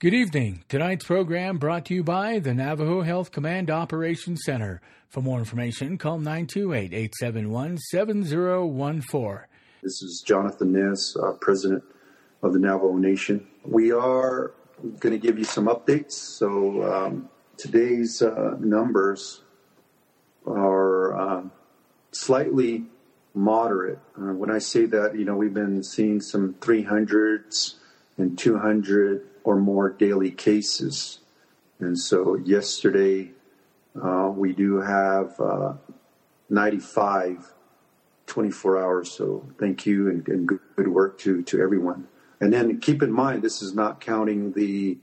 Good evening. Tonight's program brought to you by the Navajo Health Command Operations Center. For more information, call 928 871 7014. This is Jonathan Nez, uh, President of the Navajo Nation. We are going to give you some updates. So um, today's uh, numbers are uh, slightly moderate. Uh, when I say that, you know, we've been seeing some 300s and 200 or more daily cases. And so yesterday, uh, we do have uh, 95 24 hours. So thank you and, and good, good, work to, to everyone. And then keep in mind, this is not counting the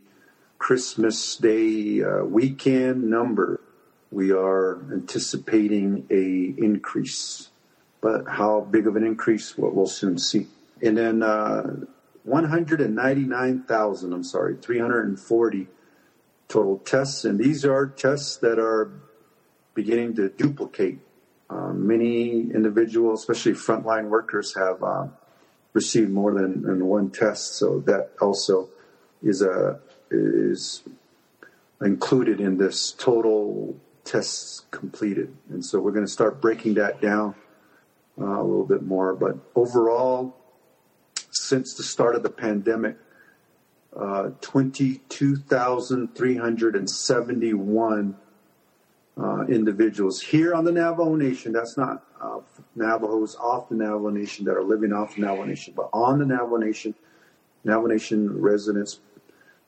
Christmas Day uh, weekend number. We are anticipating a increase, but how big of an increase? What we'll soon see. And then uh, 199,000, I'm sorry, 340 total tests. And these are tests that are beginning to duplicate. Uh, many individuals, especially frontline workers, have uh, received more than, than, one test. So that also is a is included in this total tests completed. And so we're going to start breaking that down uh, a little bit more. But overall, since the start of the pandemic, uh, 22,371 uh, individuals here on the Navajo Nation. That's not uh, Navajos off the Navajo Nation that are living off the Navajo Nation, but on the Navajo Nation, Navajo Nation residents,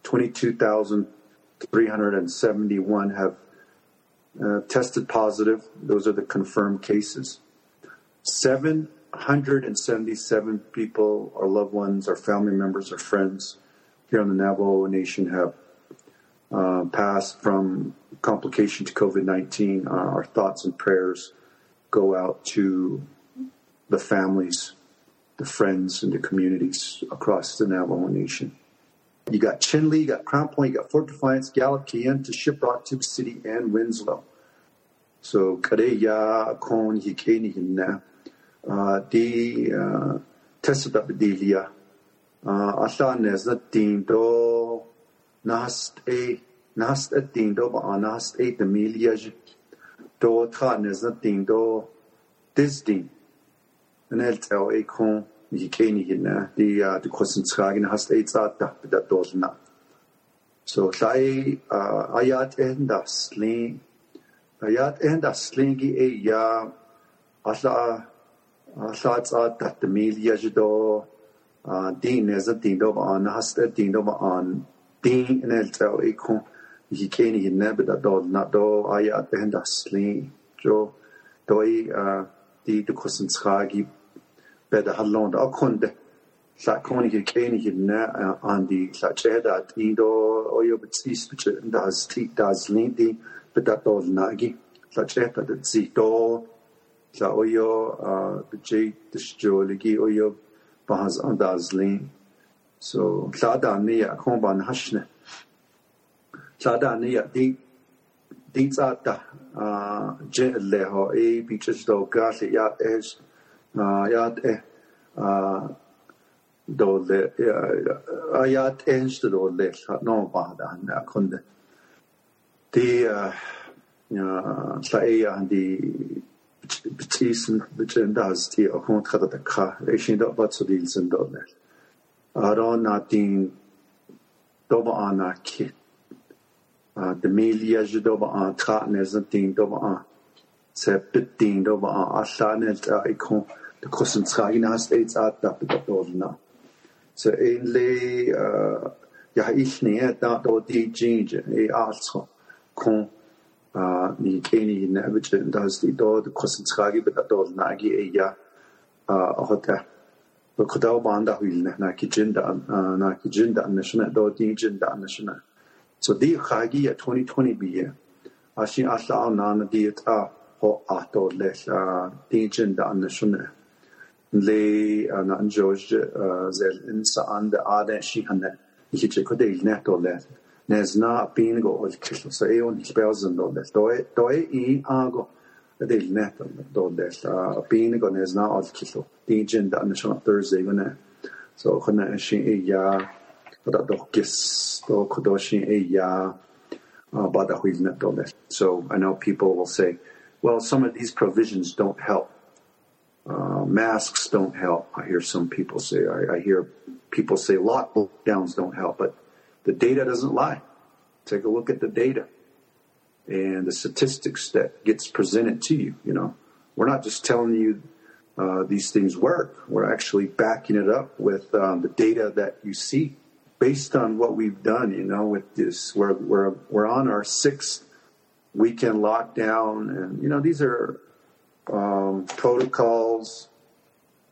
22,371 have uh, tested positive. Those are the confirmed cases. Seven 177 people, our loved ones, our family members, our friends here on the Navajo Nation have uh, passed from complication to COVID 19. Uh, our thoughts and prayers go out to the families, the friends, and the communities across the Navajo Nation. You got Chinle, you got Crown Point, you got Fort Defiance, Gallup, Kayenta, Shiprock, Tuba City, and Winslow. So, Kareya, Kon, Hikeni, Hina di test da bedilia alla nes na tin do nast e nast e tin do ba nast e de milia do tra nes na tin do disdin en helt er e kon ni keni hina di de koncentragen hast e za da da dolna so lai ayat en das sling ayat en das slingi e ya alla llaad dat de milia do din is het din do an hast het din do an din in el tel ik kon hi keni hin nebe dat do na do aya de hen sli jo doi di de koncentragi be de halland a konde la kon hi keni hin ne an di la che dat din do o yo betis da sti das lin di be dat do nagi la che dat zi do tla oyo bjay tishjoligi oyo bahaz andazlin so tla da niya kong ban hashne tla da niya di di tsa ta je le ho e bichas do gas ya es ya e do le ya tens do le no ba da na konde di sa e ya di بتيسن بتلن دازتي أكون تخدا دكا إيشين دا باتسو ديلزن دولن أرا نادين دوبا آنا كي دميليا جدوبا آن تخا نزن دين دوبا آن سبت دين دوبا آن ألا نلتا إيكون دكوسن تخاين هاست إيتس آت دابتا دولنا Så egentlig, øh, jeg har ikke nær, der er det change i alt, kun ni keni na abit das di do de koncentragi bet do nagi e ya a hota ko khoda banda huil na na ki jinda na ki jinda na shna do di jinda na shna so di khagi ya 2020 bi ya a shin a la na na di ta ho a to le di jinda na shna le na george zel in sa an de ade shi hanne ich che ko de ne to le nes na pin go ol kilo so e on hilbelsen do des do do i ago de net do des a pin go nes na ol kilo di jin da na shon thursday go ne so khna shi e ya. So I know people will say, well, some of these provisions don't help. Uh, masks don't help. I hear some people say, I, I hear people say lockdowns don't help, but the data doesn't lie. Take a look at the data and the statistics that gets presented to you. You know, we're not just telling you uh, these things work. We're actually backing it up with um, the data that you see based on what we've done. You know, with this, we're we're we're on our sixth weekend lockdown, and you know these are um, protocols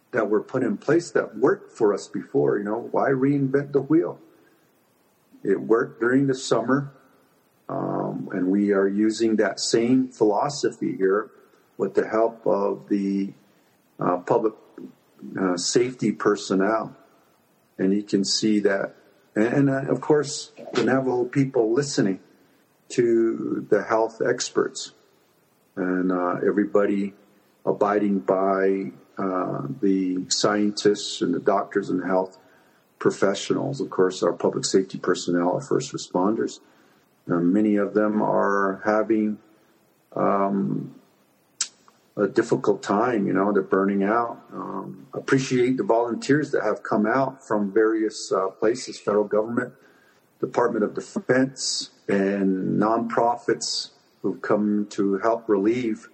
that were put in place that worked for us before. You know, why reinvent the wheel? It worked during the summer, um, and we are using that same philosophy here with the help of the uh, public uh, safety personnel. And you can see that. And, and uh, of course, the Navajo people listening to the health experts and uh, everybody abiding by uh, the scientists and the doctors and health professionals, of course, our public safety personnel, our first responders. Many of them are having um, a difficult time. You know, they're burning out. Um, appreciate the volunteers that have come out from various uh, places, federal government, Department of Defense, and nonprofits who've come to help relieve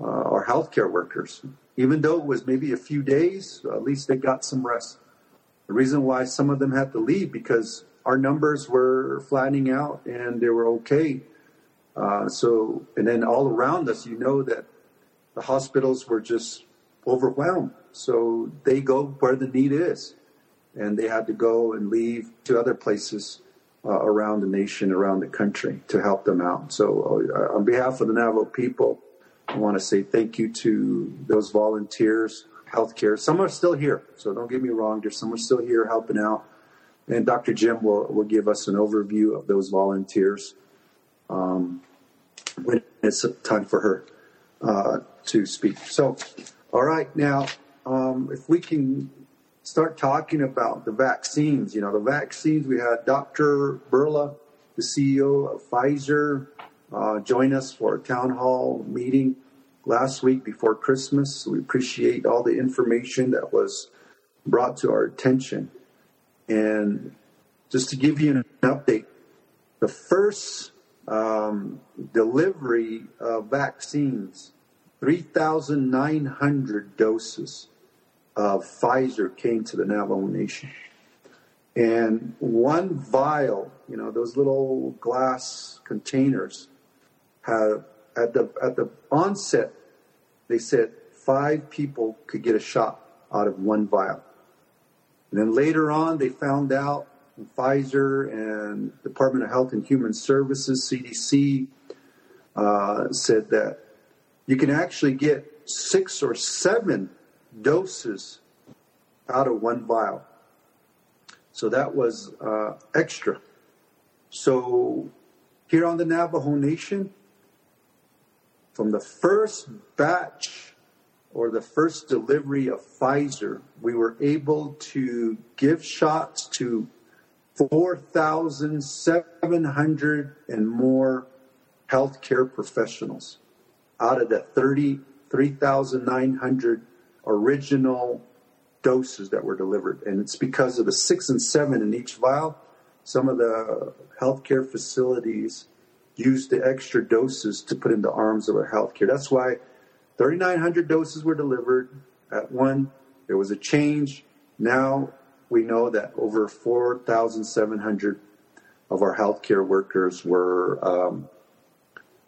uh, our healthcare workers. Even though it was maybe a few days, at least they got some rest. The reason why some of them had to leave because our numbers were flattening out and they were okay. Uh, so, and then all around us, you know that the hospitals were just overwhelmed. So they go where the need is, and they had to go and leave to other places uh, around the nation, around the country to help them out. So, uh, on behalf of the Navajo people, I want to say thank you to those volunteers, healthcare. Some are still here, so don't get me wrong. There's some are still here helping out. And Dr. Jim will, will give us an overview of those volunteers um, when it's time for her uh, to speak. So, all right, now, um, if we can start talking about the vaccines, you know, the vaccines, we had Dr. Bourla, the CEO of Pfizer, uh, join us for a town hall meeting last week before Christmas. We appreciate all the information that was brought to our attention. And just to give you an update, the first um, delivery of vaccines 3,900 doses of Pfizer came to the Navajo Nation. And one vial, you know, those little glass containers, have at the at the onset, they said five people could get a shot out of one vial. And then later on, they found out Pfizer and Department of Health and Human Services (CDC) uh, said that you can actually get six or seven doses out of one vial. So that was uh, extra. So here on the Navajo Nation, from the first batch or the first delivery of Pfizer, we were able to give shots to 4,700 and more healthcare professionals out of the 33,900 original doses that were delivered. And it's because of the six and seven in each vial. Some of the healthcare facilities use the extra doses to put in the arms of our healthcare. That's why 3,900 doses were delivered at one. There was a change. Now we know that over 4,700 of our healthcare workers were um,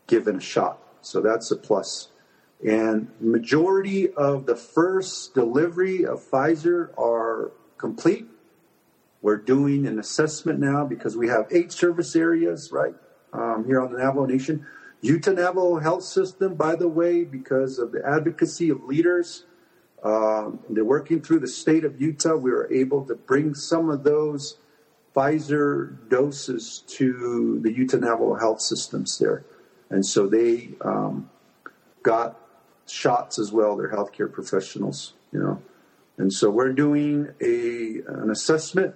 given a shot. So that's a plus. And majority of the first delivery of Pfizer are complete. We're doing an assessment now because we have eight service areas, right, um, here on the Navajo Nation. Utah Navajo Health System, by the way, because of the advocacy of leaders, um, they're working through the state of Utah. We were able to bring some of those Pfizer doses to the Utah Navajo Health Systems there. And so they um, got shots as well. They're healthcare professionals, you know. And so we're doing a an assessment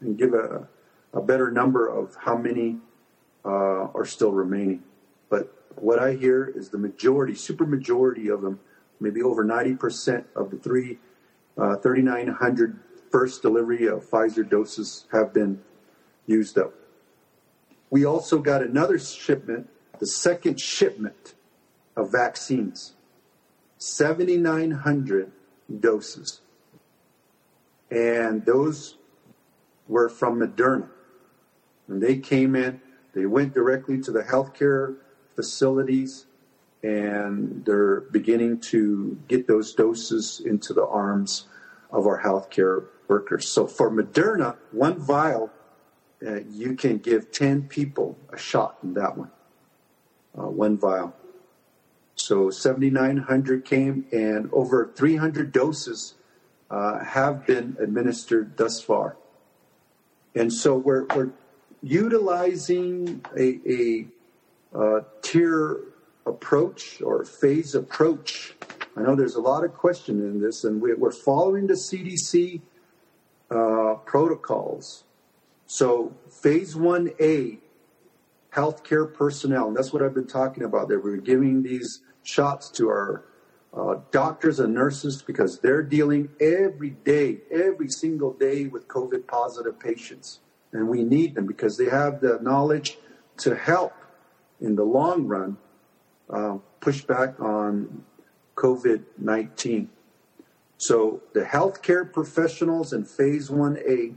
and give a, a better number of how many uh, are still remaining. But what I hear is the majority, super majority of them, maybe over 90% of the three, uh, 3,900 first delivery of Pfizer doses have been used up. We also got another shipment, the second shipment of vaccines, 7,900 doses. And those were from Moderna. And they came in, they went directly to the healthcare facilities, and they're beginning to get those doses into the arms of our healthcare workers. So for Moderna, one vial, uh, you can give 10 people a shot in that one, uh, one vial. So 7,900 came, and over 300 doses uh, have been administered thus far. And so we're, we're utilizing a, a, tier approach or phase approach. I know there's a lot of question in this, and we, are following the CDC uh, protocols. So, phase 1A, healthcare personnel, and that's what I've been talking about there. We're giving these shots to our uh, doctors and nurses because they're dealing every day, every single day with COVID positive patients. And we need them because they have the knowledge to help in the long run uh, push back on COVID 19. So the healthcare professionals in phase 1A,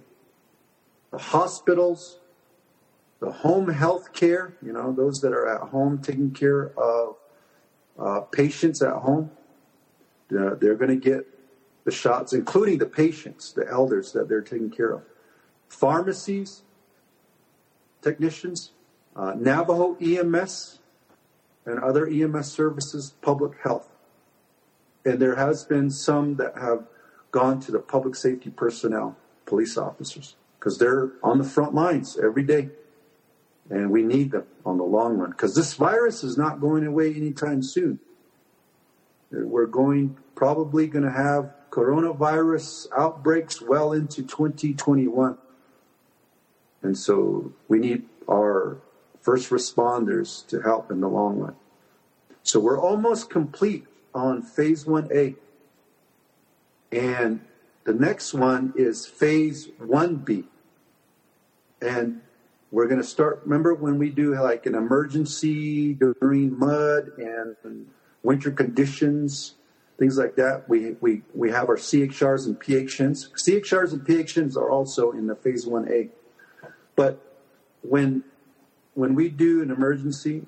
the hospitals, the home health care, you know, those that are at home taking care of uh, patients at home, uh, they're going to get the shots, including the patients, the elders that they're taking care of. Pharmacies, technicians, uh, Navajo EMS, and other EMS services, public health. And there has been some that have gone to the public safety personnel, police officers, because they're on the front lines every day. And we need them on the long run because this virus is not going away anytime soon. We're going probably going to have coronavirus outbreaks well into 2021. And so we need our first responders to help in the long run. So we're almost complete on phase 1A. And the next one is phase 1B. And we're going to start, remember when we do like an emergency during mud and winter conditions, things like that. We, we, we have our CHRs and PHNs. CHRs and PHNs are also in the phase 1A. But when, when we do an emergency,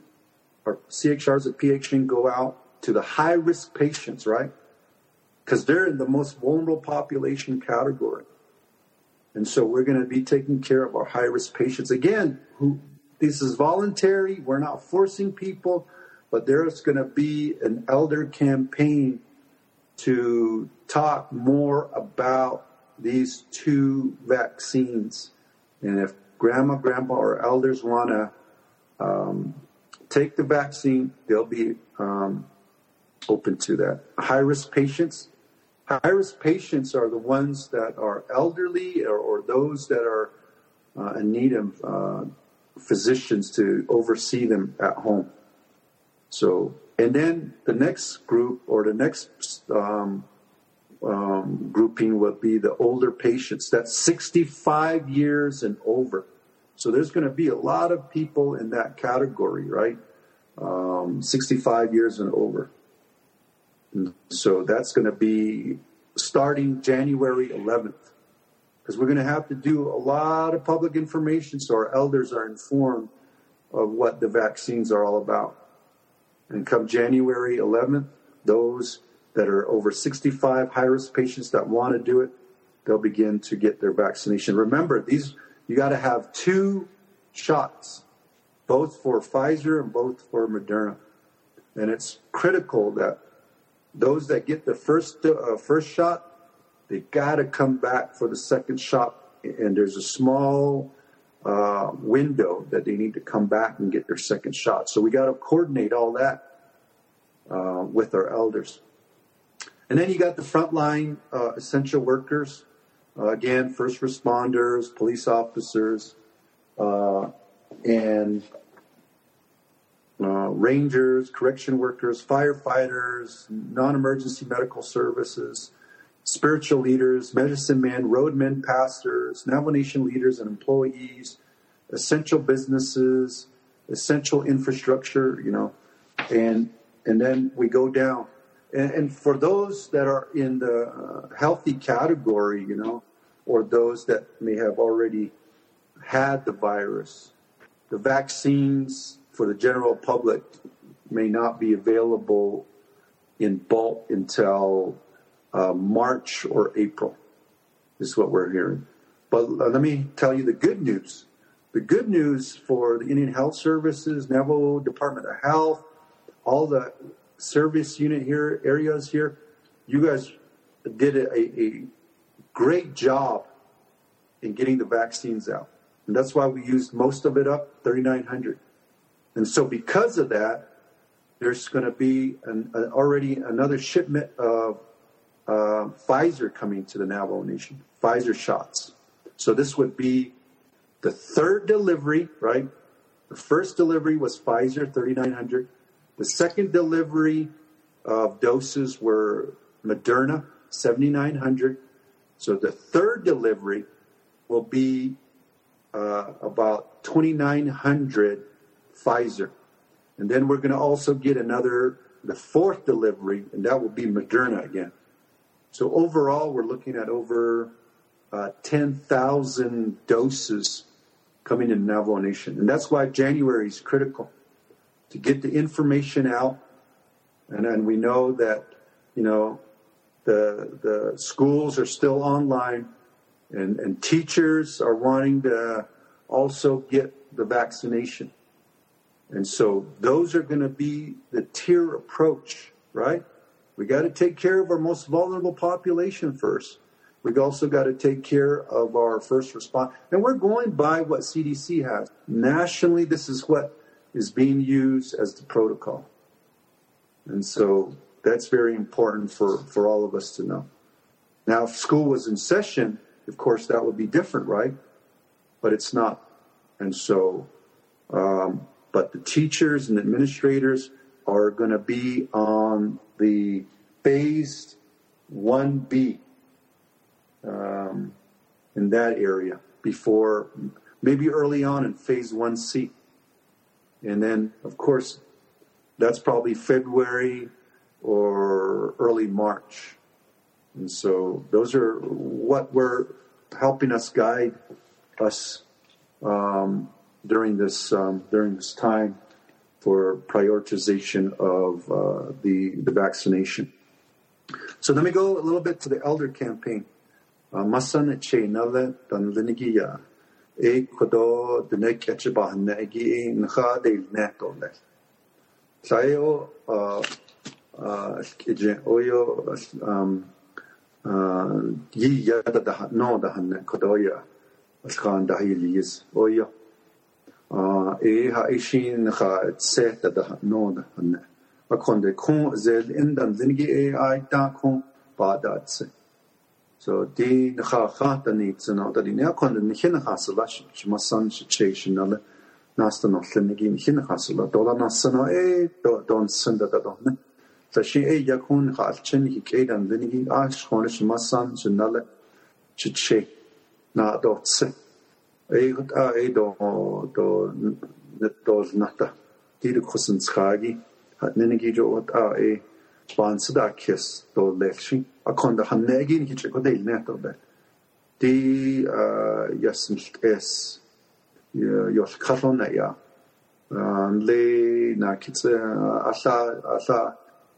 our CHRs and PHN go out to the high risk patients, right? Because they're in the most vulnerable population category. And so we're going to be taking care of our high risk patients. Again, who this is voluntary. We're not forcing people but there's going to be an elder campaign to talk more about these two vaccines. And if grandma, grandpa, or elders want to um, take the vaccine, they'll be um, open to that. High risk patients. High risk patients are the ones that are elderly or, or those that are uh, in need of uh, physicians to oversee them at home. So, and then the next group or the next um, um, grouping would be the older patients. That's 65 years and over. So there's going to be a lot of people in that category, right? Um, 65 years and over. And so that's going to be starting January 11th because we're going to have to do a lot of public information so our elders are informed of what the vaccines are all about. And come January 11th, those that are over 65 high risk patients that want to do it, they'll begin to get their vaccination. Remember, these you got to have two shots, both for Pfizer and both for Moderna. And it's critical that those that get the first uh, first shot, they got to come back for the second shot. And there's a small uh, window that they need to come back and get their second shot. So we got to coordinate all that uh, with our elders. And then you got the frontline uh, essential workers. uh, again, first responders, police officers, uh, and uh, rangers, correction workers, firefighters, non-emergency medical services, spiritual leaders, medicine men, roadmen, pastors, Navajo Nation leaders and employees, essential businesses, essential infrastructure, you know, and and then we go down. And, and for those that are in the uh, healthy category, you know, or those that may have already had the virus, the vaccines for the general public may not be available in bulk until uh, March or April, is what we're hearing. But let me tell you the good news. The good news for the Indian Health Services, Navajo Department of Health, all the service unit here, areas here, you guys did a, a great job in getting the vaccines out. And that's why we used most of it up, 3,900. And so because of that, there's going to be an, an already another shipment of uh, Pfizer coming to the Navajo Nation, Pfizer shots. So this would be the third delivery, right? The first delivery was Pfizer, 3,900. The second delivery of doses were Moderna, 7,900. So the third delivery will be uh, about 2,900 Pfizer. And then we're going to also get another, the fourth delivery, and that will be Moderna again. So overall, we're looking at over uh, 10,000 doses coming in Navajo Nation. And that's why January is critical to get the information out. And then we know that, you know, the, the schools are still online and, and teachers are wanting to also get the vaccination. And so those are going to be the tier approach, right? We got to take care of our most vulnerable population first. We've also got to take care of our first response. And we're going by what CDC has. Nationally, this is what is being used as the protocol. And so that's very important for, for all of us to know. Now, if school was in session, of course, that would be different, right? But it's not. And so, um, but the teachers and administrators are going to be on the phased 1B um, in that area before, maybe early on in phase 1C. And then, of course, that's probably February or early March. And so those are what were helping us guide us um, during this um, during this time for prioritization of uh, the the vaccination. So let me go a little bit to the elder campaign. Uh, masan che nave dan ایک خدا دنے کچھ باہنے گی نخواہ دیل نے دولے سائے او اس کے جن او یو یہ یاد دہا نو دہنے خدا یا اس خان دہی لیز. او یو ای ہا ایشی نخواہ سہت دہا نو دہنے اکھون دے کھون زیل اندن زنگی اے آئی تاں کھون پادات So di na cha chata nid sy'n awd ar un eo cwnd yn chyn ych asol as ma san si treis yn ala nas dan allan ni gyn chyn ych asol a dola nas sy'n o e don sy'n dod ad onna. So si e ia cwn ych alchyn hi ceid an dyn ni a chwn ych ma san sy'n ala si tre na dod sy. E gyd a e do do do nata. Di dy chwysyn schagi hat nini gyd o a e ban sy'n da cys do lechyn. akonda han negin hi che kodel ne to be? Ti e, yasmik es e, yosh khalona ya. E, le na kitse ala ala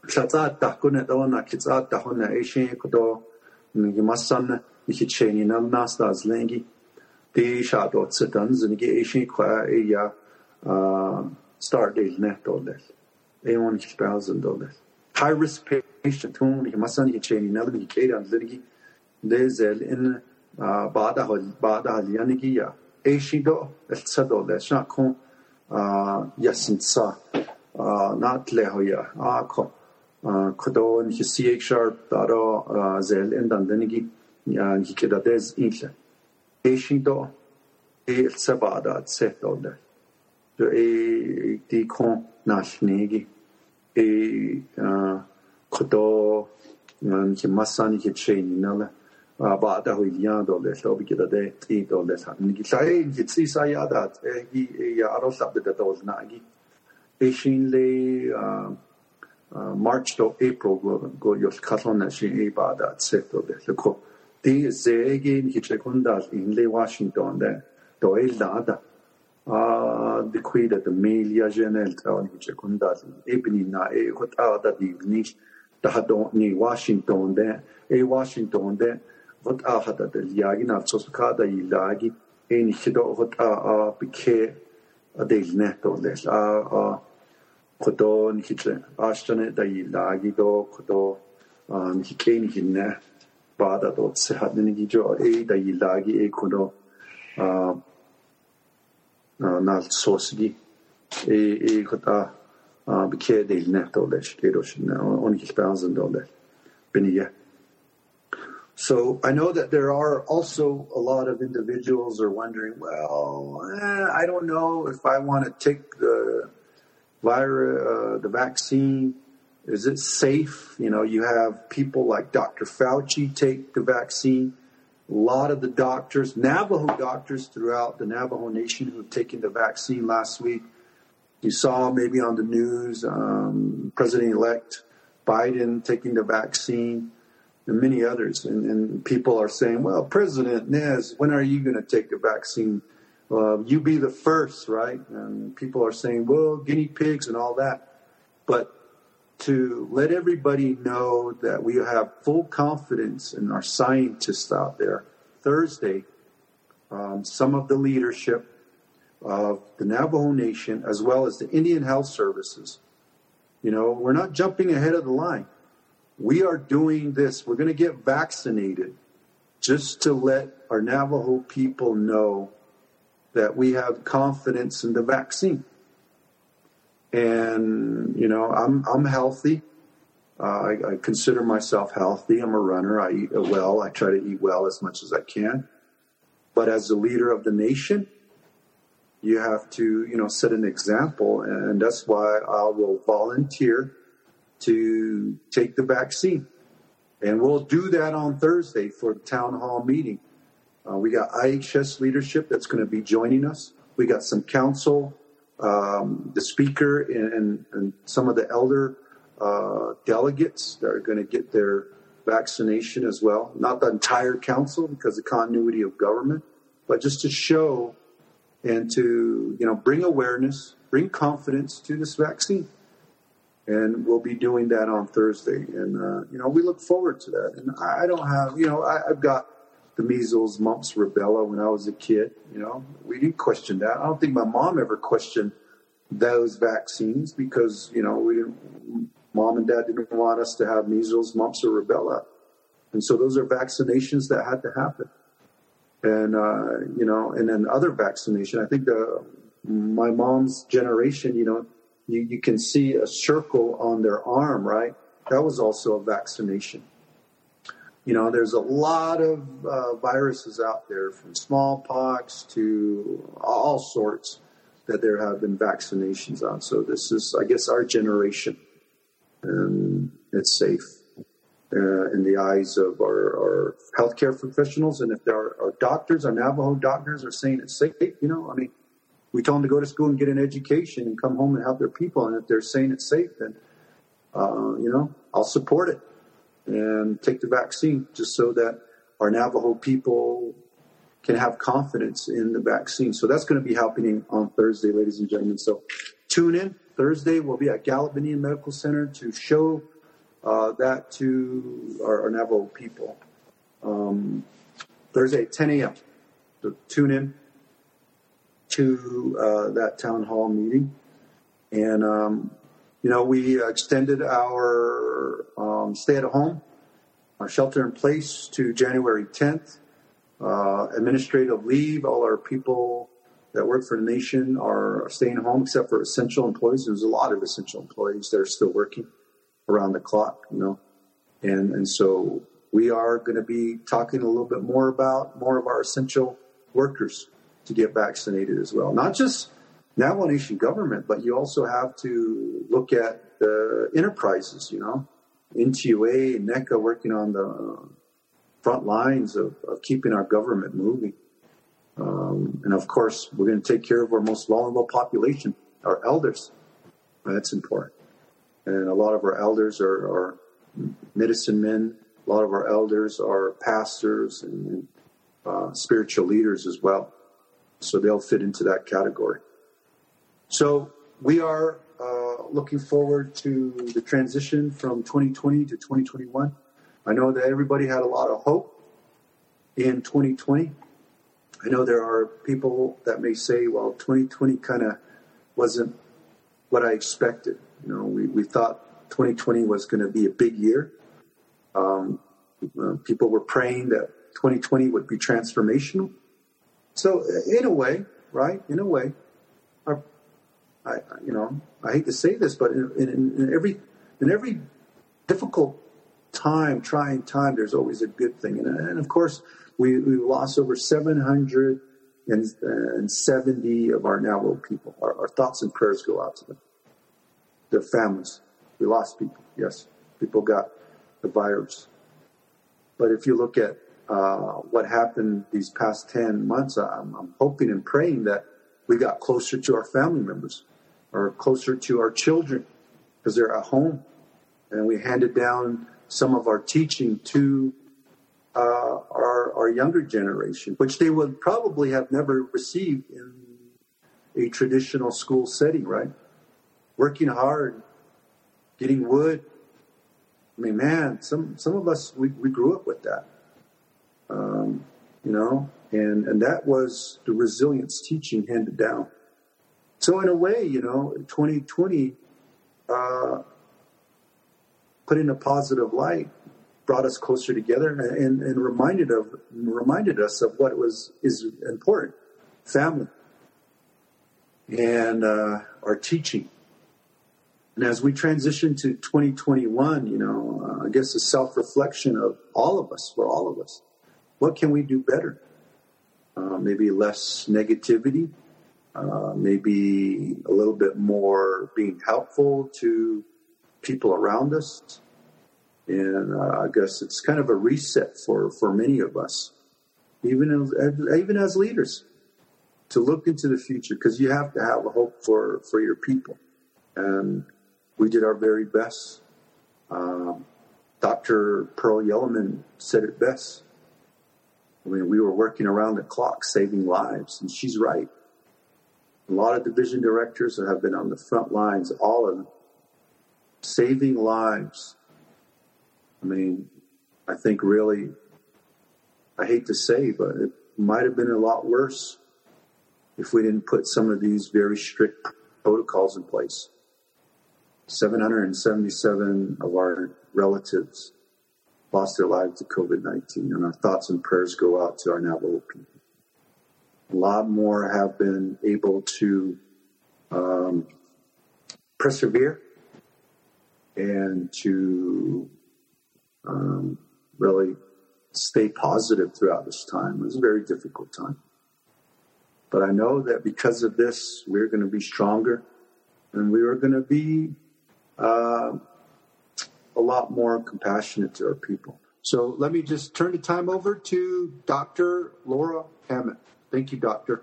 klatsa ta kone da na kitsa ta hona eshe kodo ni masan hi che ni nam nas da zlengi. Ti sha do tsetan zingi eshe kwa ya start date ne to le a 1000 dollars high risk pay whom he must not chain another he carried on ligi lezel in bada hol bada halianigi ya. Eshido el sado le sha kon yasinsa not le hoya a ko kodo ni CH sharp daro zel in dan denigi yan hikeda dez inle eishin do e sabada set older so e кто нче массани кеп шейнинала баада хуйян доле лоби кеда де ти доле сан ники сай нче ци сай ада ги я аролсап де дозна ги эшинле March to April go yo katlona shi e bada tseto de leko ti zege ni chekondas in le Washington de to el dada a de qui de melia genel tra ni chekondas ebni na e hot ada di nish 다하도 니 워싱턴데 에 워싱턴데 vot a hada da yagi na tsos ka da yagi en hido vot a a pike a del ne to des a a kodo ni hitle ashtane da yagi do kodo um hike ni hinne ba da do se hadne ni jo e da yagi e kodo a na tsos gi e e kota bin So I know that there are also a lot of individuals are wondering, well, eh, I don't know if I want to take the virus, uh, the vaccine. Is it safe? You know, you have people like Dr. Fauci take the vaccine. A lot of the doctors, Navajo doctors throughout the Navajo Nation who have taken the vaccine last week. You saw maybe on the news, um, President-elect Biden taking the vaccine and many others. And, and people are saying, well, President Nez, when are you going to take the vaccine? Uh, you be the first, right? And people are saying, well, guinea pigs and all that. But to let everybody know that we have full confidence in our scientists out there, Thursday, um, some of the leadership of the Navajo Nation, as well as the Indian Health Services, you know, we're not jumping ahead of the line we are doing this. We're going to get vaccinated just to let our Navajo people know that we have confidence in the vaccine. And, you know, I'm, I'm healthy. Uh, I, I, consider myself healthy. I'm a runner. I eat well. I try to eat well as much as I can. But as the leader of the nation, you have to, you know, set an example. And that's why I will volunteer to take the vaccine. And we'll do that on Thursday for the town hall meeting. Uh, we got IHS leadership that's going to be joining us. We got some council, um, the speaker, and, and, some of the elder uh, delegates that are going to get their vaccination as well. Not the entire council because of continuity of government, but just to show and to you know bring awareness, bring confidence to this vaccine and we'll be doing that on Thursday. And uh, you know, we look forward to that. And I, don't have, you know, I, have got the measles, mumps, rubella when I was a kid. You know, we didn't question that. I don't think my mom ever questioned those vaccines because you know we didn't. Mom and dad didn't want us to have measles, mumps, or rubella, and so those are vaccinations that had to happen. And uh, you know, and then other vaccination. I think the my mom's generation, you know, you, you can see a circle on their arm, right? That was also a vaccination. You know, there's a lot of uh, viruses out there, from smallpox to all sorts, that there have been vaccinations on. So this is, I guess, our generation, and it's safe uh, in the eyes of our, our, healthcare professionals. And if there are, our doctors, our Navajo doctors, are saying it's safe, you know, I mean, we told them to go to school and get an education and come home and help their people. And if they're saying it's safe, then uh, you know I'll support it and take the vaccine just so that our Navajo people can have confidence in the vaccine. So that's going to be happening on Thursday, ladies and gentlemen. So tune in Thursday. We'll be at Gallup Indian Medical Center to show uh, that to our, our Navajo people. Um, Thursday at 10 a.m. So tune in to uh, that town hall meeting. And, um, you know, we extended our um, stay at home, our shelter in place to January 10th. Uh, administrative leave, all our people that work for the nation are staying home except for essential employees. There's a lot of essential employees that are still working around the clock, you know. And, and so we are going to be talking a little bit more about more of our essential workers to get vaccinated as well. Not just Navajo Nation government, but you also have to look at the enterprises, you know, NTUA and NECA working on the front lines of, of keeping our government moving. Um, and of course, we're going to take care of our most vulnerable population, our elders. That's important. And a lot of our elders are, are medicine men. A lot of our elders are pastors and uh, spiritual leaders as well. So they'll fit into that category. So we are uh, looking forward to the transition from 2020 to 2021. I know that everybody had a lot of hope in 2020. I know there are people that may say, well, 2020 kind of wasn't what I expected. You know, we, we thought 2020 was going to be a big year. Um, uh, people were praying that 2020 would be transformational. So, in a way, right? In a way, our, I, you know, I hate to say this, but in, in, in every in every difficult time, trying time, there's always a good thing. And, and of course, we, we lost over 770 of our Navajo people. Our, our thoughts and prayers go out to them, their families. We lost people, yes. People got the virus. But if you look at uh, what happened these past 10 months, I'm, I'm hoping and praying that we got closer to our family members or closer to our children because they're at home. And we handed down some of our teaching to uh, our, our younger generation, which they would probably have never received in a traditional school setting, right? Working hard, getting wood. I mean, man, some, some of us, we, we grew up with that. Um, you know, and, and that was the resilience teaching handed down. So in a way, you know, 2020 uh, put in a positive light brought us closer together and, and reminded of reminded us of what was is important family and uh, our teaching and as we transition to 2021 you know uh, i guess a self-reflection of all of us for all of us what can we do better uh, maybe less negativity uh, maybe a little bit more being helpful to people around us and uh, I guess it's kind of a reset for, for many of us, even as, even as leaders, to look into the future because you have to have a hope for, for your people. And we did our very best. Um, Dr. Pearl Yellowman said it best. I mean, we were working around the clock saving lives, and she's right. A lot of division directors have been on the front lines, all of them, saving lives I mean, I think really, I hate to say, but it might have been a lot worse if we didn't put some of these very strict protocols in place. 777 of our relatives lost their lives to COVID 19, and our thoughts and prayers go out to our Navajo people. A lot more have been able to um, persevere and to um, really stay positive throughout this time. It was a very difficult time. But I know that because of this, we're going to be stronger and we are going to be uh, a lot more compassionate to our people. So let me just turn the time over to Dr. Laura Hammitt. Thank you, Doctor.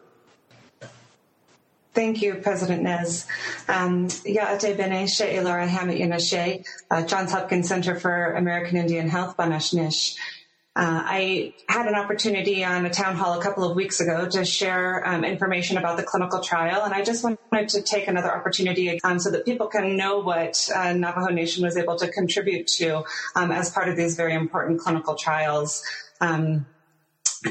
Thank you, President Nez. Um, Ya'ate Bene She Ilara Hammitt Yunashe, uh, Johns Hopkins Center for American Indian Health, Banashnish. Uh, I had an opportunity on a town hall a couple of weeks ago to share um, information about the clinical trial, and I just wanted to take another opportunity um, so that people can know what uh, Navajo Nation was able to contribute to um, as part of these very important clinical trials. Um,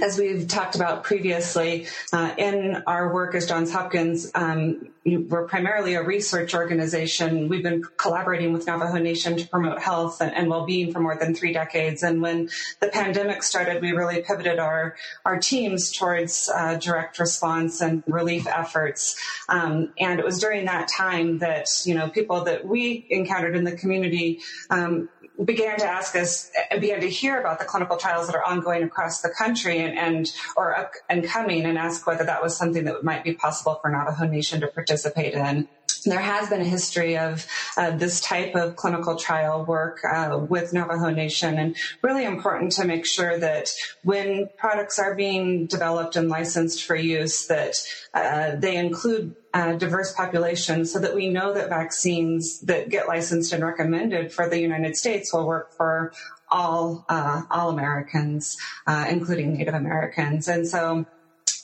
as we've talked about previously, uh, in our work as Johns Hopkins, um, we're primarily a research organization. We've been collaborating with Navajo Nation to promote health and, and well-being for more than three decades. And when the pandemic started, we really pivoted our our teams towards uh, direct response and relief efforts. Um, and it was during that time that you know people that we encountered in the community um, began to ask us and began to hear about the clinical trials that are ongoing across the country and, and or up and coming and ask whether that was something that might be possible for Navajo Nation to participate in. There has been a history of uh, this type of clinical trial work uh, with Navajo Nation, and really important to make sure that when products are being developed and licensed for use, that uh, they include diverse population so that we know that vaccines that get licensed and recommended for the United States will work for all uh, all Americans, uh, including Native Americans, and so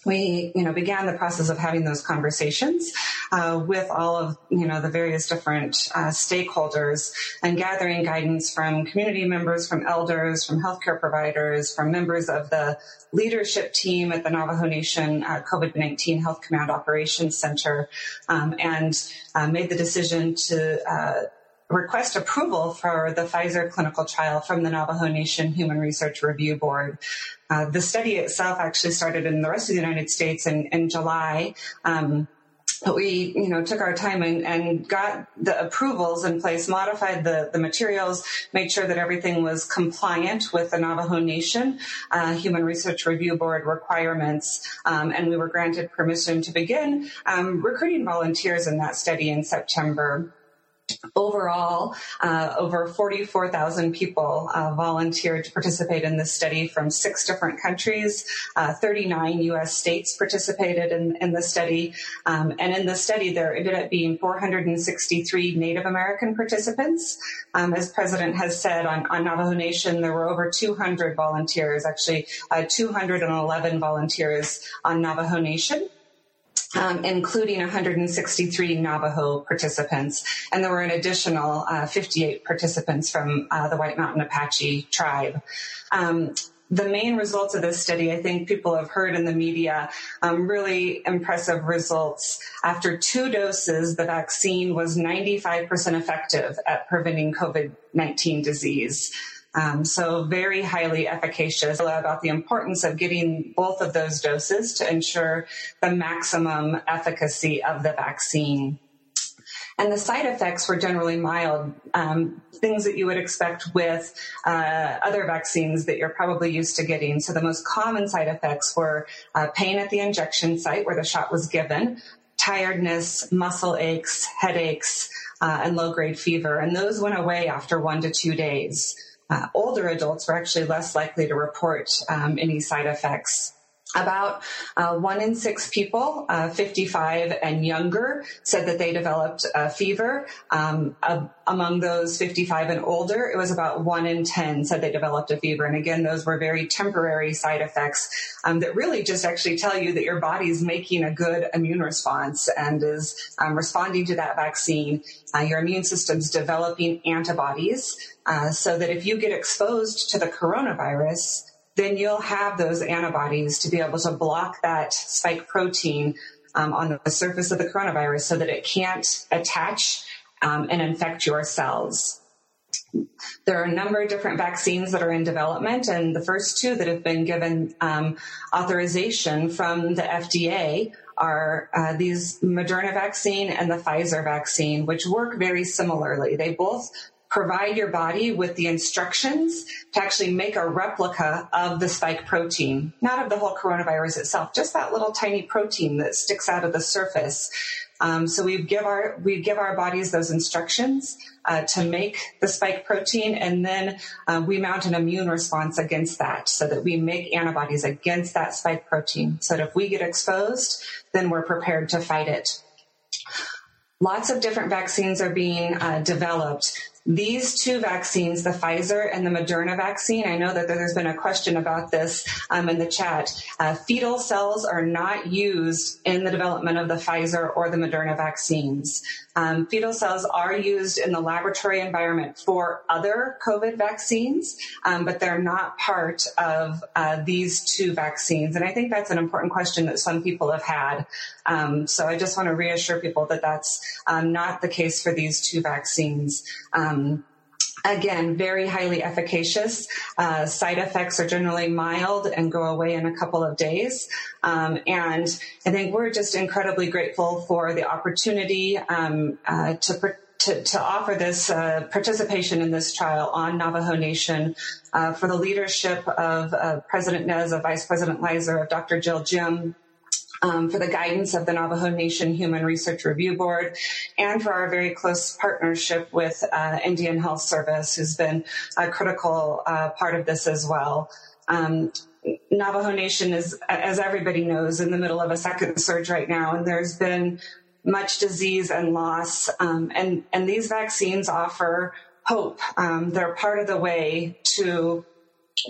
we, you know, began the process of having those conversations uh, with all of, you know, the various different uh, stakeholders and gathering guidance from community members, from elders, from healthcare providers, from members of the leadership team at the Navajo Nation uh, COVID-19 Health Command Operations Center, um, and uh, made the decision to uh, request approval for the Pfizer clinical trial from the Navajo Nation Human Research Review Board. Uh, the study itself actually started in the rest of the United States in, in July. Um, but we, you know, took our time and, and, got the approvals in place, modified the, the materials, made sure that everything was compliant with the Navajo Nation uh, Human Research Review Board requirements, um, and we were granted permission to begin um, recruiting volunteers in that study in September. Overall, uh, over 44,000 people uh, volunteered to participate in this study from six different countries. Uh, 39 U.S. states participated in, in the study. Um, and in the study, there ended up being 463 Native American participants. Um, as President has said, on, on, Navajo Nation, there were over 200 volunteers, actually uh, 211 volunteers on Navajo Nation um, including 163 Navajo participants. And there were an additional uh, 58 participants from uh, the White Mountain Apache tribe. Um, the main results of this study, I think people have heard in the media, um, really impressive results. After two doses, the vaccine was 95% effective at preventing COVID 19 disease. Um, so very highly efficacious about the importance of getting both of those doses to ensure the maximum efficacy of the vaccine. And the side effects were generally mild, um, things that you would expect with uh, other vaccines that you're probably used to getting. So the most common side effects were uh, pain at the injection site where the shot was given, tiredness, muscle aches, headaches, uh, and low grade fever. And those went away after one to two days uh, older adults were actually less likely to report um, any side effects. About uh, one in six people, uh, 55 and younger, said that they developed a fever. Um, among those 55 and older, it was about one in 10 said they developed a fever. And again, those were very temporary side effects um, that really just actually tell you that your body is making a good immune response and is um, responding to that vaccine. Uh, your immune system's developing antibodies uh, so that if you get exposed to the coronavirus, then you'll have those antibodies to be able to block that spike protein um, on the surface of the coronavirus so that it can't attach um, and infect your cells. There are a number of different vaccines that are in development, and the first two that have been given um, authorization from the FDA are uh, these Moderna vaccine and the Pfizer vaccine, which work very similarly. They both provide your body with the instructions to actually make a replica of the spike protein, not of the whole coronavirus itself, just that little tiny protein that sticks out of the surface. Um, so we give our we give our bodies those instructions uh, to make the spike protein, and then uh, we mount an immune response against that, so that we make antibodies against that spike protein. So that if we get exposed, then we're prepared to fight it. Lots of different vaccines are being uh, developed. These two vaccines, the Pfizer and the Moderna vaccine, I know that there's been a question about this um, in the chat. Uh, fetal cells are not used in the development of the Pfizer or the Moderna vaccines. Um, fetal cells are used in the laboratory environment for other COVID vaccines, um, but they're not part of uh, these two vaccines. And I think that's an important question that some people have had. Um, so I just want to reassure people that that's um, not the case for these two vaccines. Um, Again, very highly efficacious. Uh, side effects are generally mild and go away in a couple of days. Um, and I think we're just incredibly grateful for the opportunity um, uh, to, to, to, offer this uh, participation in this trial on Navajo Nation uh, for the leadership of uh, President Nez, of Vice President Lizer, of Dr. Jill Jim, um, for the guidance of the Navajo Nation Human Research Review Board, and for our very close partnership with uh, Indian Health Service, who's been a critical uh, part of this as well. Um, Navajo Nation is, as everybody knows, in the middle of a second surge right now, and there's been much disease and loss. Um, and, and these vaccines offer hope. Um, they're part of the way to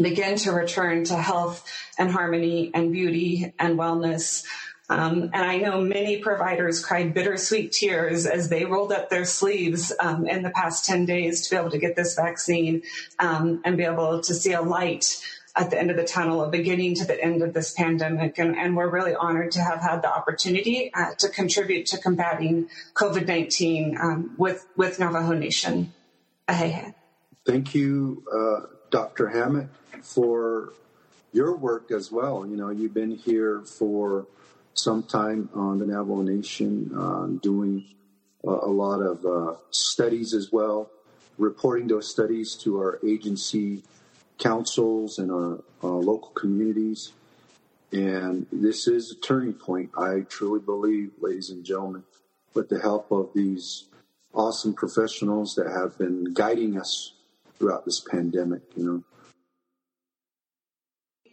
begin to return to health and harmony and beauty and wellness. Um, and I know many providers cried bittersweet tears as they rolled up their sleeves um, in the past 10 days to be able to get this vaccine um, and be able to see a light at the end of the tunnel, a beginning to the end of this pandemic. And, and we're really honored to have had the opportunity uh, to contribute to combating COVID 19 um, with, with Navajo Nation. Thank you, uh, Dr. Hammitt, for your work as well. You know, you've been here for some time on the Navajo Nation, uh, doing a, a, lot of uh, studies as well, reporting those studies to our agency councils and our, our local communities. And this is a turning point, I truly believe, ladies and gentlemen, with the help of these awesome professionals that have been guiding us throughout this pandemic, you know.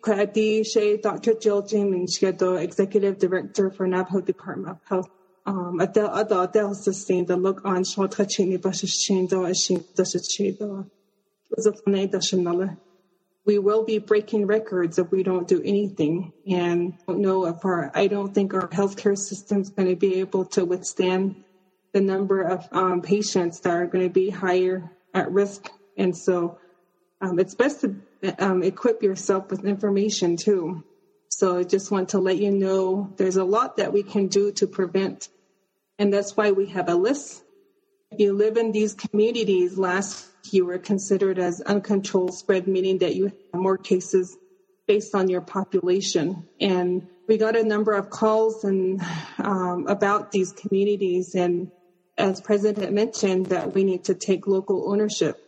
Kwadi Shea, Dr. Jill Jim, the Executive Director for Navajo Department of Health. Um, Adel Adel Adel sustain the look on short touching the chain do a shin does it the funny We will be breaking records if we don't do anything. And don't know if our, I don't think our healthcare system is going to be able to withstand the number of um, patients that are going to be higher at risk and so um, it's best to um, equip yourself with information too. So I just want to let you know there's a lot that we can do to prevent. And that's why we have a list. If you live in these communities, last you were considered as uncontrolled spread, meaning that you have more cases based on your population. And we got a number of calls and um, about these communities. And as President mentioned, that we need to take local ownership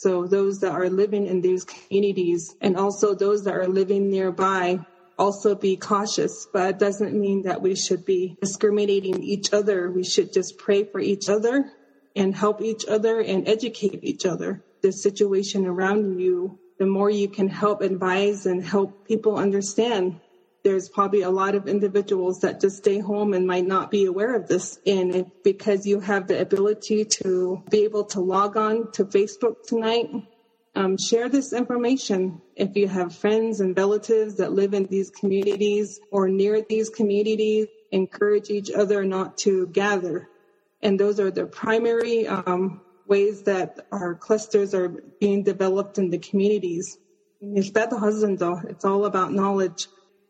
so those that are living in these communities and also those that are living nearby also be cautious, but it doesn't mean that we should be discriminating each other. We should just pray for each other and help each other and educate each other. The situation around you, the more you can help advise and help people understand there's probably a lot of individuals that just stay home and might not be aware of this. And because you have the ability to be able to log on to Facebook tonight, um, share this information. If you have friends and relatives that live in these communities or near these communities, encourage each other not to gather. And those are the primary um, ways that our clusters are being developed in the communities. It's all about knowledge.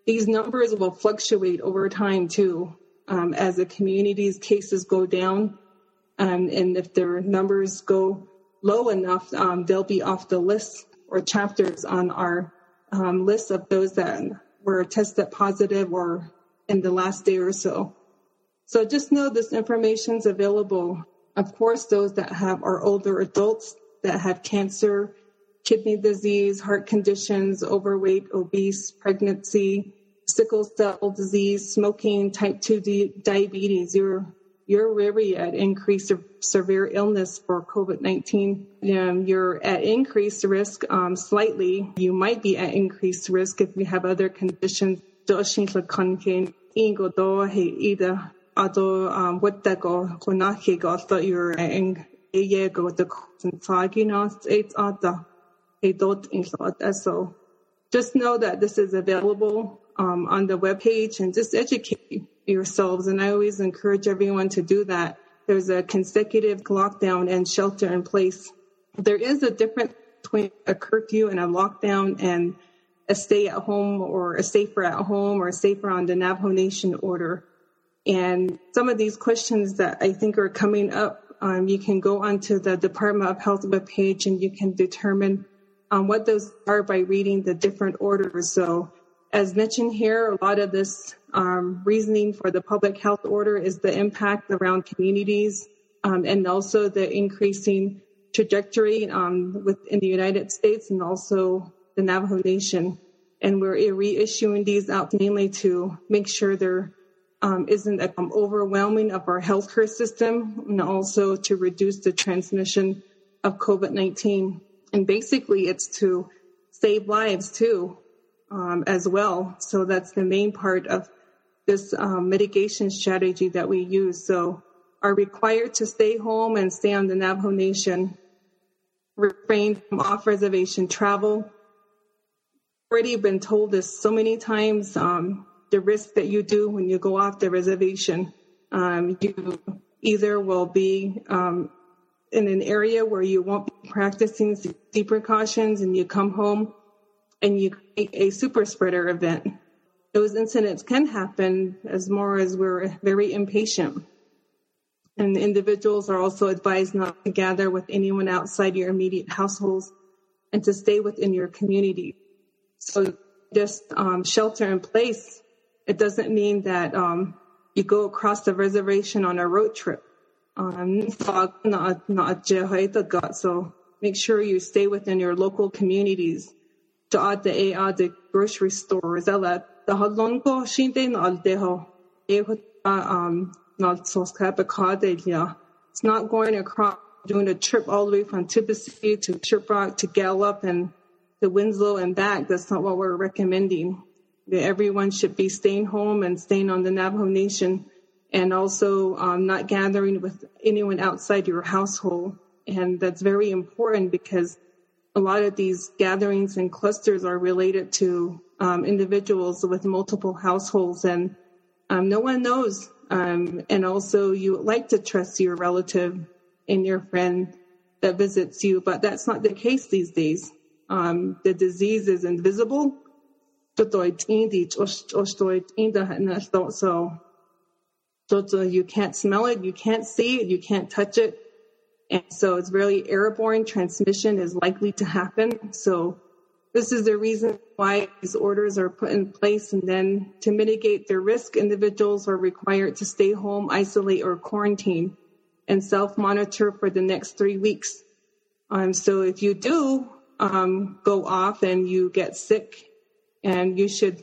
These numbers will fluctuate over time too, um, as the community's cases go down. Um, and if their numbers go low enough, um, they'll be off the list or chapters on our um, list of those that were tested positive or in the last day or so. So just know this information is available. Of course, those that have are older adults that have cancer, kidney disease, heart conditions, overweight, obese, pregnancy, sickle cell disease, smoking, type 2 di- diabetes, you're, you're really at increased severe illness for COVID 19. Um, you're at increased risk um, slightly. You might be at increased risk if you have other conditions. Um, so just know that this is available um, on the webpage and just educate yourselves. And I always encourage everyone to do that. There's a consecutive lockdown and shelter in place. There is a difference between a curfew and a lockdown and a stay at home or a safer at home or a safer on the Navajo Nation order. And some of these questions that I think are coming up, um, you can go onto the Department of Health webpage and you can determine um, what those are by reading the different orders. So, as mentioned here, a lot of this um, reasoning for the public health order is the impact around communities um, and also the increasing trajectory um, within the United States and also the Navajo Nation. And we're reissuing these out mainly to make sure there um, isn't an overwhelming of our healthcare system and also to reduce the transmission of COVID 19. And basically, it's to save lives too, um, as well. So that's the main part of this um, mitigation strategy that we use. So are required to stay home and stay on the Navajo Nation, refrain from off reservation travel. Already been told this so many times. Um, the risk that you do when you go off the reservation, um, you either will be um, in an area where you won't be practicing safety precautions and you come home and you create a super spreader event. Those incidents can happen as more as we're very impatient. And individuals are also advised not to gather with anyone outside your immediate households and to stay within your community. So just um, shelter in place, it doesn't mean that um, you go across the reservation on a road trip um, so make sure you stay within your local communities. To add the grocery stores, the halon ko shinte na aldeho. Um, it's not going across doing a trip all the way from Tuba City to Shiprock to Gallup and to Winslow and back. That's not what we're recommending. That Everyone should be staying home and staying on the Navajo Nation and also um, not gathering with anyone outside your household. And that's very important because a lot of these gatherings and clusters are related to um, individuals with multiple households, and um, no one knows. Um, and also, you like to trust your relative and your friend that visits you, but that's not the case these days. Um, the disease is invisible. So you can't smell it, you can't see it, you can't touch it. And so it's really airborne transmission is likely to happen. So this is the reason why these orders are put in place. And then to mitigate the risk, individuals are required to stay home, isolate, or quarantine and self monitor for the next three weeks. Um, so if you do um, go off and you get sick, and you should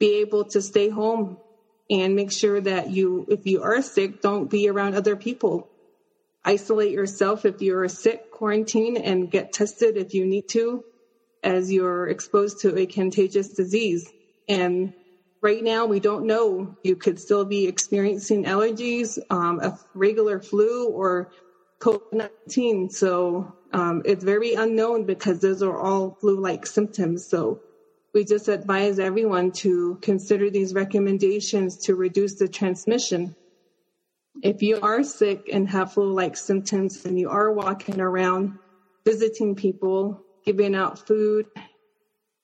be able to stay home and make sure that you, if you are sick, don't be around other people. Isolate yourself if you're sick, quarantine, and get tested if you need to, as you're exposed to a contagious disease. And right now, we don't know. You could still be experiencing allergies, um, a regular flu, or COVID 19. So um, it's very unknown because those are all flu like symptoms. So we just advise everyone to consider these recommendations to reduce the transmission. If you are sick and have flu-like symptoms and you are walking around visiting people, giving out food,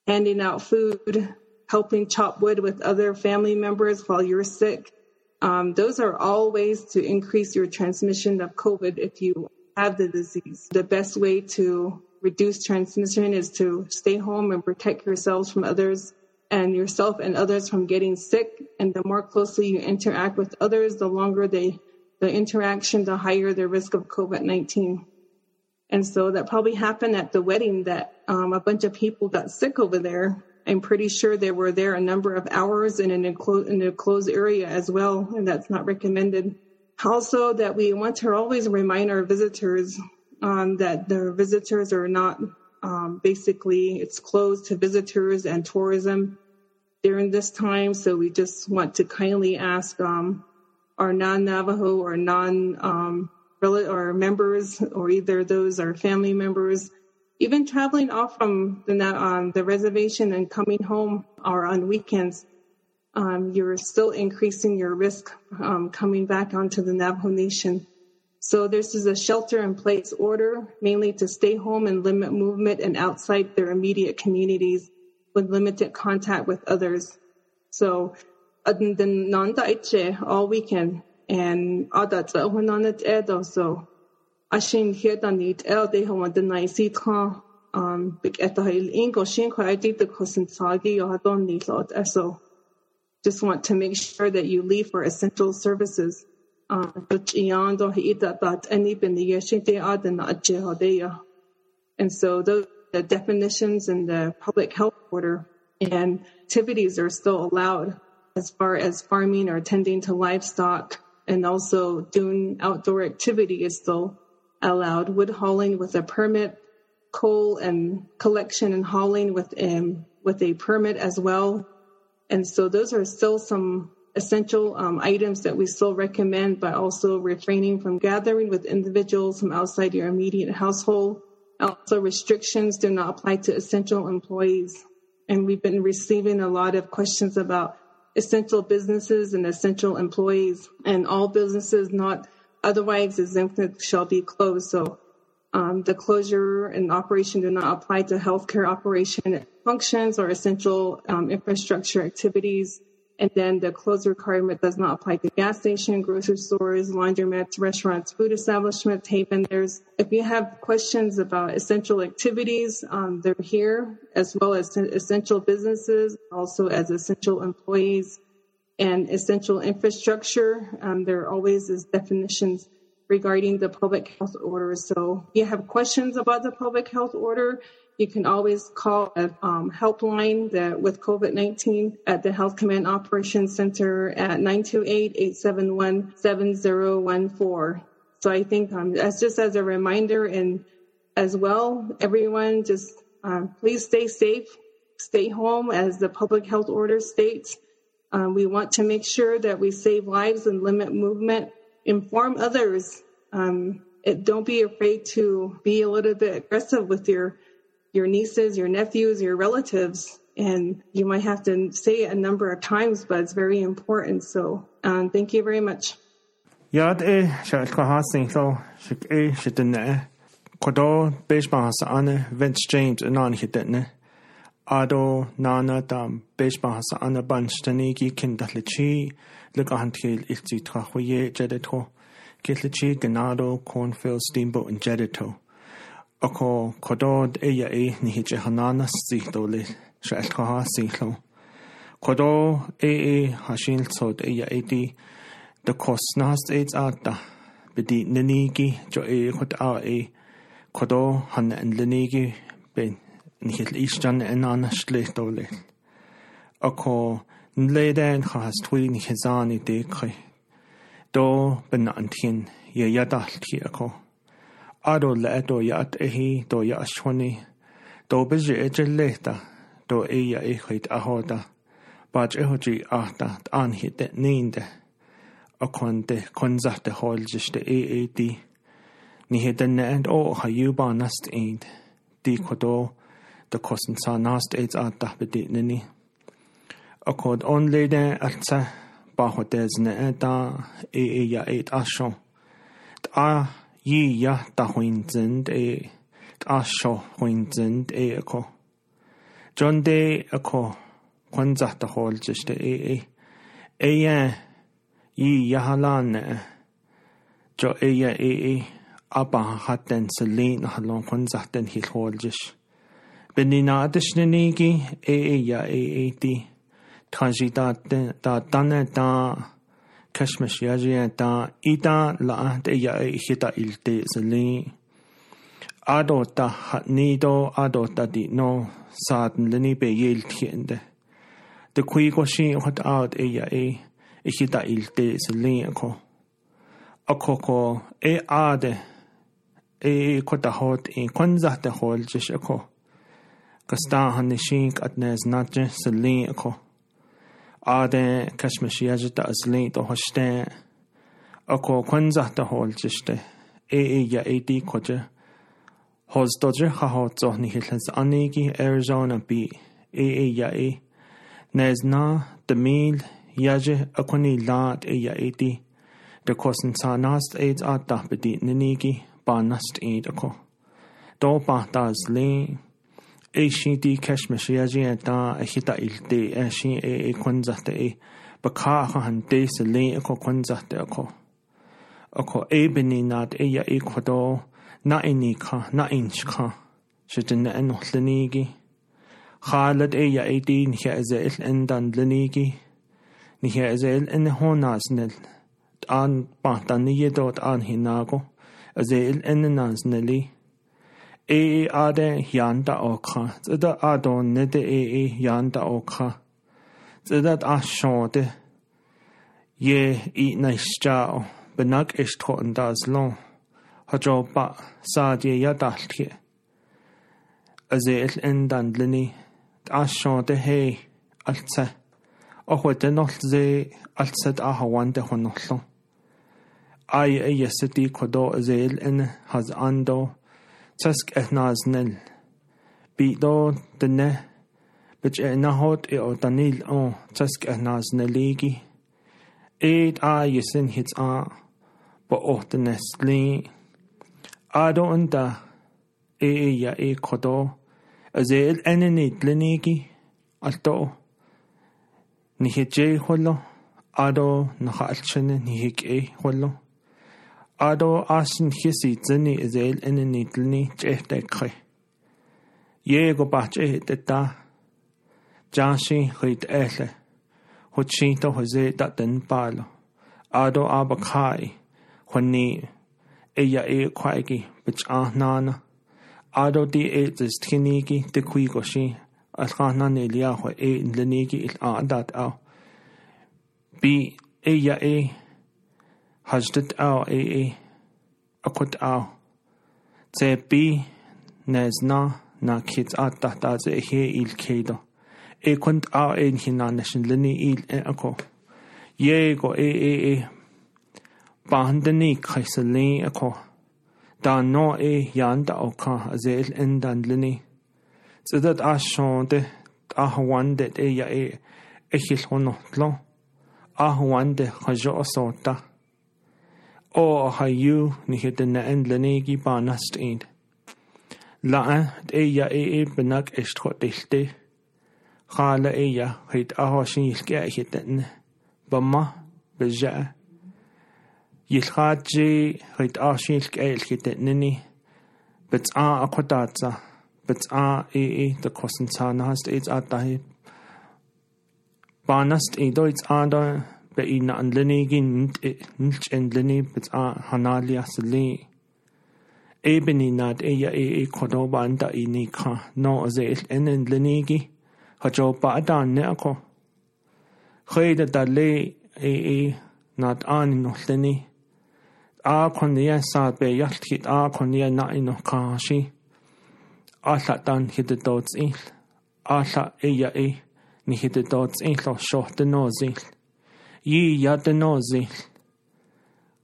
handing out food, helping chop wood with other family members while you're sick, um, those are all ways to increase your transmission of COVID if you have the disease. The best way to reduce transmission is to stay home and protect yourselves from others and yourself and others from getting sick. And the more closely you interact with others, the longer they, the interaction, the higher the risk of COVID 19. And so that probably happened at the wedding that um, a bunch of people got sick over there. I'm pretty sure they were there a number of hours in an enclosed, in a closed area as well, and that's not recommended. Also, that we want to always remind our visitors um, that the visitors are not um, basically it's closed to visitors and tourism during this time. So we just want to kindly ask um, our non-Navajo or non um, or members, or either those are family members, even traveling off from the, um, the reservation and coming home or on weekends, um, you're still increasing your risk um, coming back onto the Navajo Nation. So this is a shelter in place order, mainly to stay home and limit movement and outside their immediate communities with limited contact with others. So the nanda itche all weekend and on it edo so ashin here da need el de ho the nice it ha um big the ingo shin ko i did the sagi yo don need lot so just want to make sure that you leave for essential services and so those the definitions in the public health order and activities are still allowed as far as farming or tending to livestock and also doing outdoor activity is still allowed. Wood hauling with a permit, coal and collection and hauling with um, with a permit as well. And so those are still some essential um, items that we still recommend, but also refraining from gathering with individuals from outside your immediate household. Also, restrictions do not apply to essential employees. And we've been receiving a lot of questions about essential businesses and essential employees, and all businesses not otherwise exempted shall be closed. So um, the closure and operation do not apply to healthcare operation functions or essential um, infrastructure activities. And then the close requirement does not apply to gas station, grocery stores, laundromats, restaurants, food establishments, hay There's, If you have questions about essential activities, um, they're here, as well as essential businesses, also as essential employees and essential infrastructure. Um, there always is definitions regarding the public health order. So if you have questions about the public health order, you can always call a um, helpline that with COVID-19 at the Health Command Operations Center at 928-871-7014. So I think um, that's just as a reminder and as well, everyone just um, please stay safe, stay home as the public health order states. Um, we want to make sure that we save lives and limit movement, inform others. Um, it, don't be afraid to be a little bit aggressive with your your nieces, your nephews, your relatives. And you might have to say it a number of times, but it's very important. So um, thank you very much. Yad e se go hasing so é se dunne Kodó béisbá sa anna Vince James an an hitne adó nána dam béisbá sa anna banstanigi cin da le tí le iltí trochué jedetó Ki le tí gannádó cornfield steamboat an jedetó. Ako kodád é a éithní de hanána síló le se elchaá síló. Codá é é ya sílsód é a étí do cosnahas éid áta bedí naníigi jo é chud á é codá hanna an linéigi ben nihéil isteanna in anna slétó le. Ako nlédéin chahas tuoin chesáí dé chu. Dó benna an tin i a daaltí aá. Ado le do yaat ehi do ya ashwani do biji eje lehta do ya e chuit ahoda baj ehoji ahta anhi de ninde a chun de chunza de háiliste é é dí ní hé den ne an ó ha dúbá nast éid dí chodó de cosan sa nást éid a dapedí naní a chud onléide alsa bacho déne dá é é ya éid asio a jiia tahuintsend e asho huintsend e ako. John de ako kwanzahta holtsiste e e. Eia jiia halane. Jo eia e e. Aba hatten se lein halon kwanzahten hil holtsiste. Beninadisch negi e e ja e e di. Transidat da danne da. da Kashmish yaji ta ita la te ya hita ilte sali ado ta ni do ado ta di no sad leni be yel tiende de kui ko shi hot out e ya e hita ilte sali ko ako. Ko e ade e ko ta hot e kwanza te hol jish ko kasta han shink atnes natje sali آدن کشمشی یجد ازلی تو هشته اکو کنزه تا هول جشته ای ای یا ای دی کجه هز دوجه خواهد زهنی هلز آنیگی ارژانا بی ای ای یا ای نزنا دمیل یجه اکونی لاد ای یا ای دی دکوسن ساناست اید آده بدی ننیگی با نست اید اکو دو بحت ازلی۔ ACD Cashmashia ta hita ilte ashi e e kwanzahte e baka han de se le ko kwanzahte ko. Ko ebeni nat e ya ecuador na ini ka na inch ka. Shitin na nohlenigi خالد اي يا ايدي نحيا ازائل اندان لنيجي نحيا ازائل ان هوناس نل آن بانتانية دوت آن هناكو ازائل ان نانس نلي eade yanda okra. do adonne de ee yanda okra. Zida ashode. Ye eat nice jao. Benag ish totten das long. Hajo ba sadie Ni A Sho De he. Altse. Ochwede nolt ze. Altset ahawande Lo Ai e yesedi kodo azeel in has ando. تسك اهنازنل بيدو دنه. بج اهنهوت أو دانيل أو تسك اهنازنليجي ايد ا يسن هيت آ. بو أو دنسلي آدو اندا. اي يا اي كودو ازيل انني دلنيجي التو. نهجي هولو آدو نخالشن نهيك اي هولو ado asin hisi zini izel enini tlini chehte kre. Yego pa chehte ta. Janshi hit ehle. Huchinto hose daten palo. Ado abakai. Hwani. Eya e kwaigi bich ahnana. Ado di e zis tinigi di kwigoshi. Alkhana nelia hwa e nlenigi il aadat au. Bi eya e. حجدت أو إي إي أكوت أو زي بي نازنا نا كيت آت تحت زي هي إيل كيدو إي كنت أو إين هنا نشن لني إيل إي أكو ييغو إي إي إي باندني كيسلين أكو da no e jan da oka azel en dan lini. Zidat a shonde a hawande e ya e. Echil hono tlo. A hawande kajo asota. o hayu nihet den and lenegi banast ind. La eja e e benak estro dilte. Khala eja hit ahoshin ilke hiten. Bama beja. Yilhaji hit ahoshin ilke hitenni. Betsa akodatsa. Betsa e e de kosten zanast et atahib. Banast e doits ander. E kodoba anda i ni ka no a zeil en en linnigi ha jo ba adan ne ako. Chöida da le e e nad ani no linni. A kon nia sa be yalt hit a kon nia na i no ka si. A la dan hit y dods il. A la e ja e ni hit yi yadenozi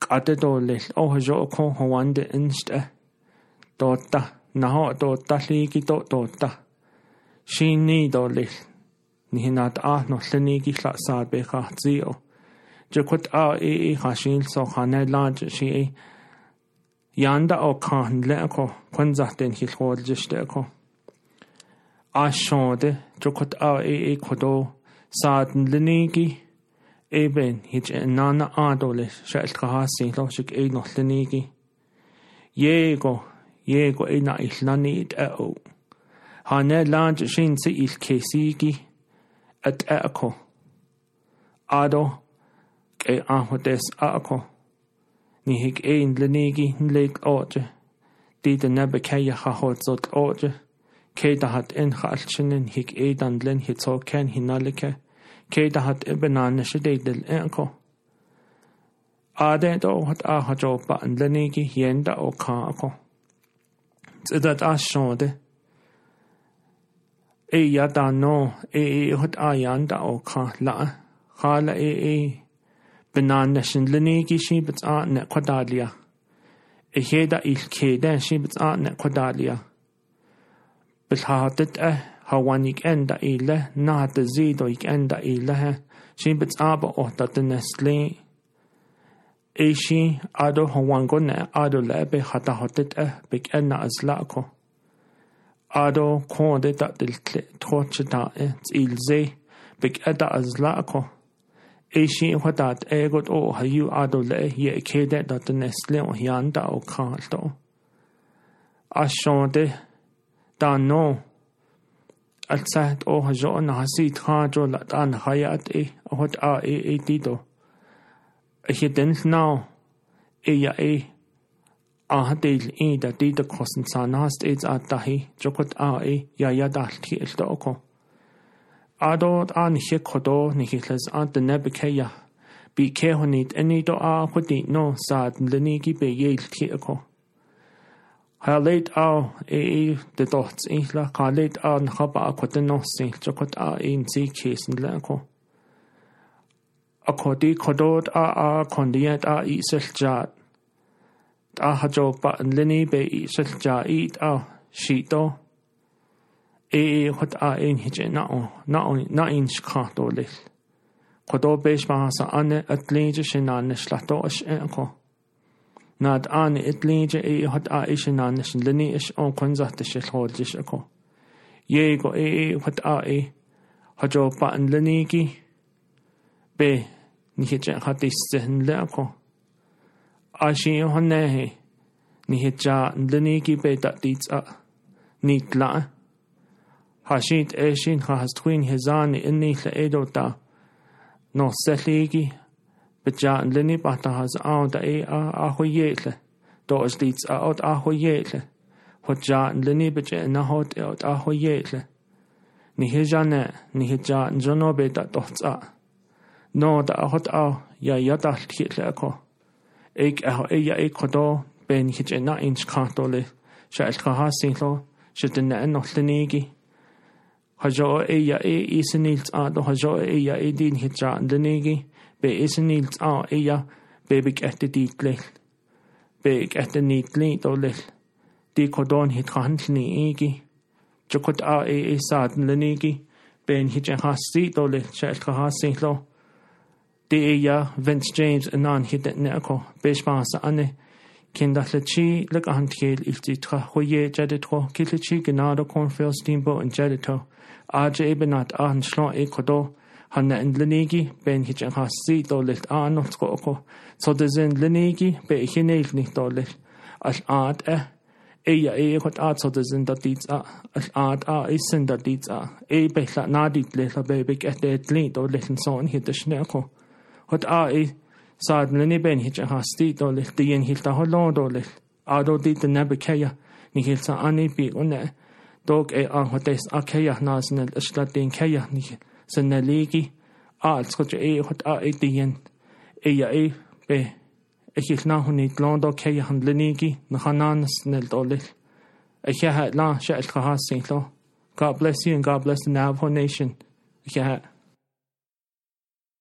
qadedolil ohjo ko hawande insta totta naho totta ligi to totta shinni dolil nihinat ah nollani gi hlasaad be khatsio jekut a e e khashil so khane laj shi yanda o khan le ko kun zaten hil khol jishte ko ashode jekut a e e kodo saadn lenigi Эбен хич нана адолис шалтга хаасын лошик эй норлиниги. Его, его эйна илланит ао. Хане ланж шинси илкесиги at ako. Ado kay ahotes ako. Nihig ein lenigi nleg oje. Dita nebe kaya hahot zot oje. Kay dahat en halchinen hig edan len hitso ken hinalike. Keitahat ebenaan shiteidel enko. Aadeet oohat aahajo paandlaniiki hienda okaako. Tsedat ashoode. Ei jata no, ei ihot ajanta okaa laa. Haala ei ei. Benaan shindlaniiki shibits aane kodalia. Ei heida ilkeiden shibits aane kodalia. Bilhaatet eh. hauan ik enda ile naate zido ik enda ile shin bits aber och dat nestle ishi ado hauan gone ado lebe hata hotet eh bik enna aslako ado konde dat dil troche da il ze bik eda aslako ishi hotat egot o hayu ado le ye kede dat nestle o hianda o kalto ashonde da no alsat o hajo na hasit hajo la dan hayat e hot a e e tito a hi den now e ya e a hadil e da tito kosten san hast e a dahi jokot a e ya ya dal ti el do ko ado an hi kodo ni hi les an de nebe ke ya. Bi ke honit eni do a hoti no sad leni gi be yel ti ko Halid a e de dot inla Halid a khaba ko de no sin chokot a in si chisen la ko. A ko di kodot a a kondiat a i seljat a hajo pa lini be i selja i e a shito e hot a in hije na o na o na in shkato lil kodo besh ma sa ane atlinje shinan shlato ash e ko. nad għani it-liġi i juħad għaxi xinan nixin li ni ix on kon zaħti xil ħorġi xako. Jiego i juħad għaxi ħagġo paqn li niki be nħiċe ħati s-sihn li għako. Għaxi juħan neħi nħiċa li niki be taqtit għaq nit laqa. ħaxit eċin ħastwin hizani inni l-edo ta' nos seħliki به جان لنی بات از آن دای آهویل دو از دیت آد آهویل و لینی لنی به جان نهاد آد آهویل نیه جانه نیه جان جنو به داد دوست آ نه دا آهت آ یا یا دلتیت لکو ایک اه ای یا ایک خدا به نیه جان اینش کاتوله شاید که هستی لو شد نه نه لنیگی خجوا ای یا ای ایسنیت آ دو خجوا ای یا ای دین هیچ لینیگی beesinilts aaia bebikattidiitlel beikattaniittliitolel tiikodon hitrahantliniigi chokot a e e sad aaee saatinlenigi ben hijahassiitolel chaaltrahassiitlo tiia Vince James anan be beshmaasa ane. Kindahlechi lekahantkiel iltitra hoye jadetro kitlechi ganado cornfield steamboat and jadeto aje ebenat ahan shlo ekodo hanna in lenegi ben hich en hassi dolet so kooko, sodezen lenegi be ich in eilni dolet, al eh, e, eia e kot aad sodezen dat diets a, al aad a isen dat diets a, e bechla nadit lela bebek et et li dolet en soon hit esneko, hot a e, Sad leni ben hich en hassi dolet, dien hilta holon dolet, Ado dit en nebekeja, ni hilta anipi unne, dog e a hotes a keja nasen el eslatin keja nihil, sanaligi aaltsqach eequt aitiyan eya e be эхилнахуни тлондо кея хандлениги нахананс нелдолил эхя ла шаалхаасин ло God bless you and God bless the Navajo Nation. Yeah.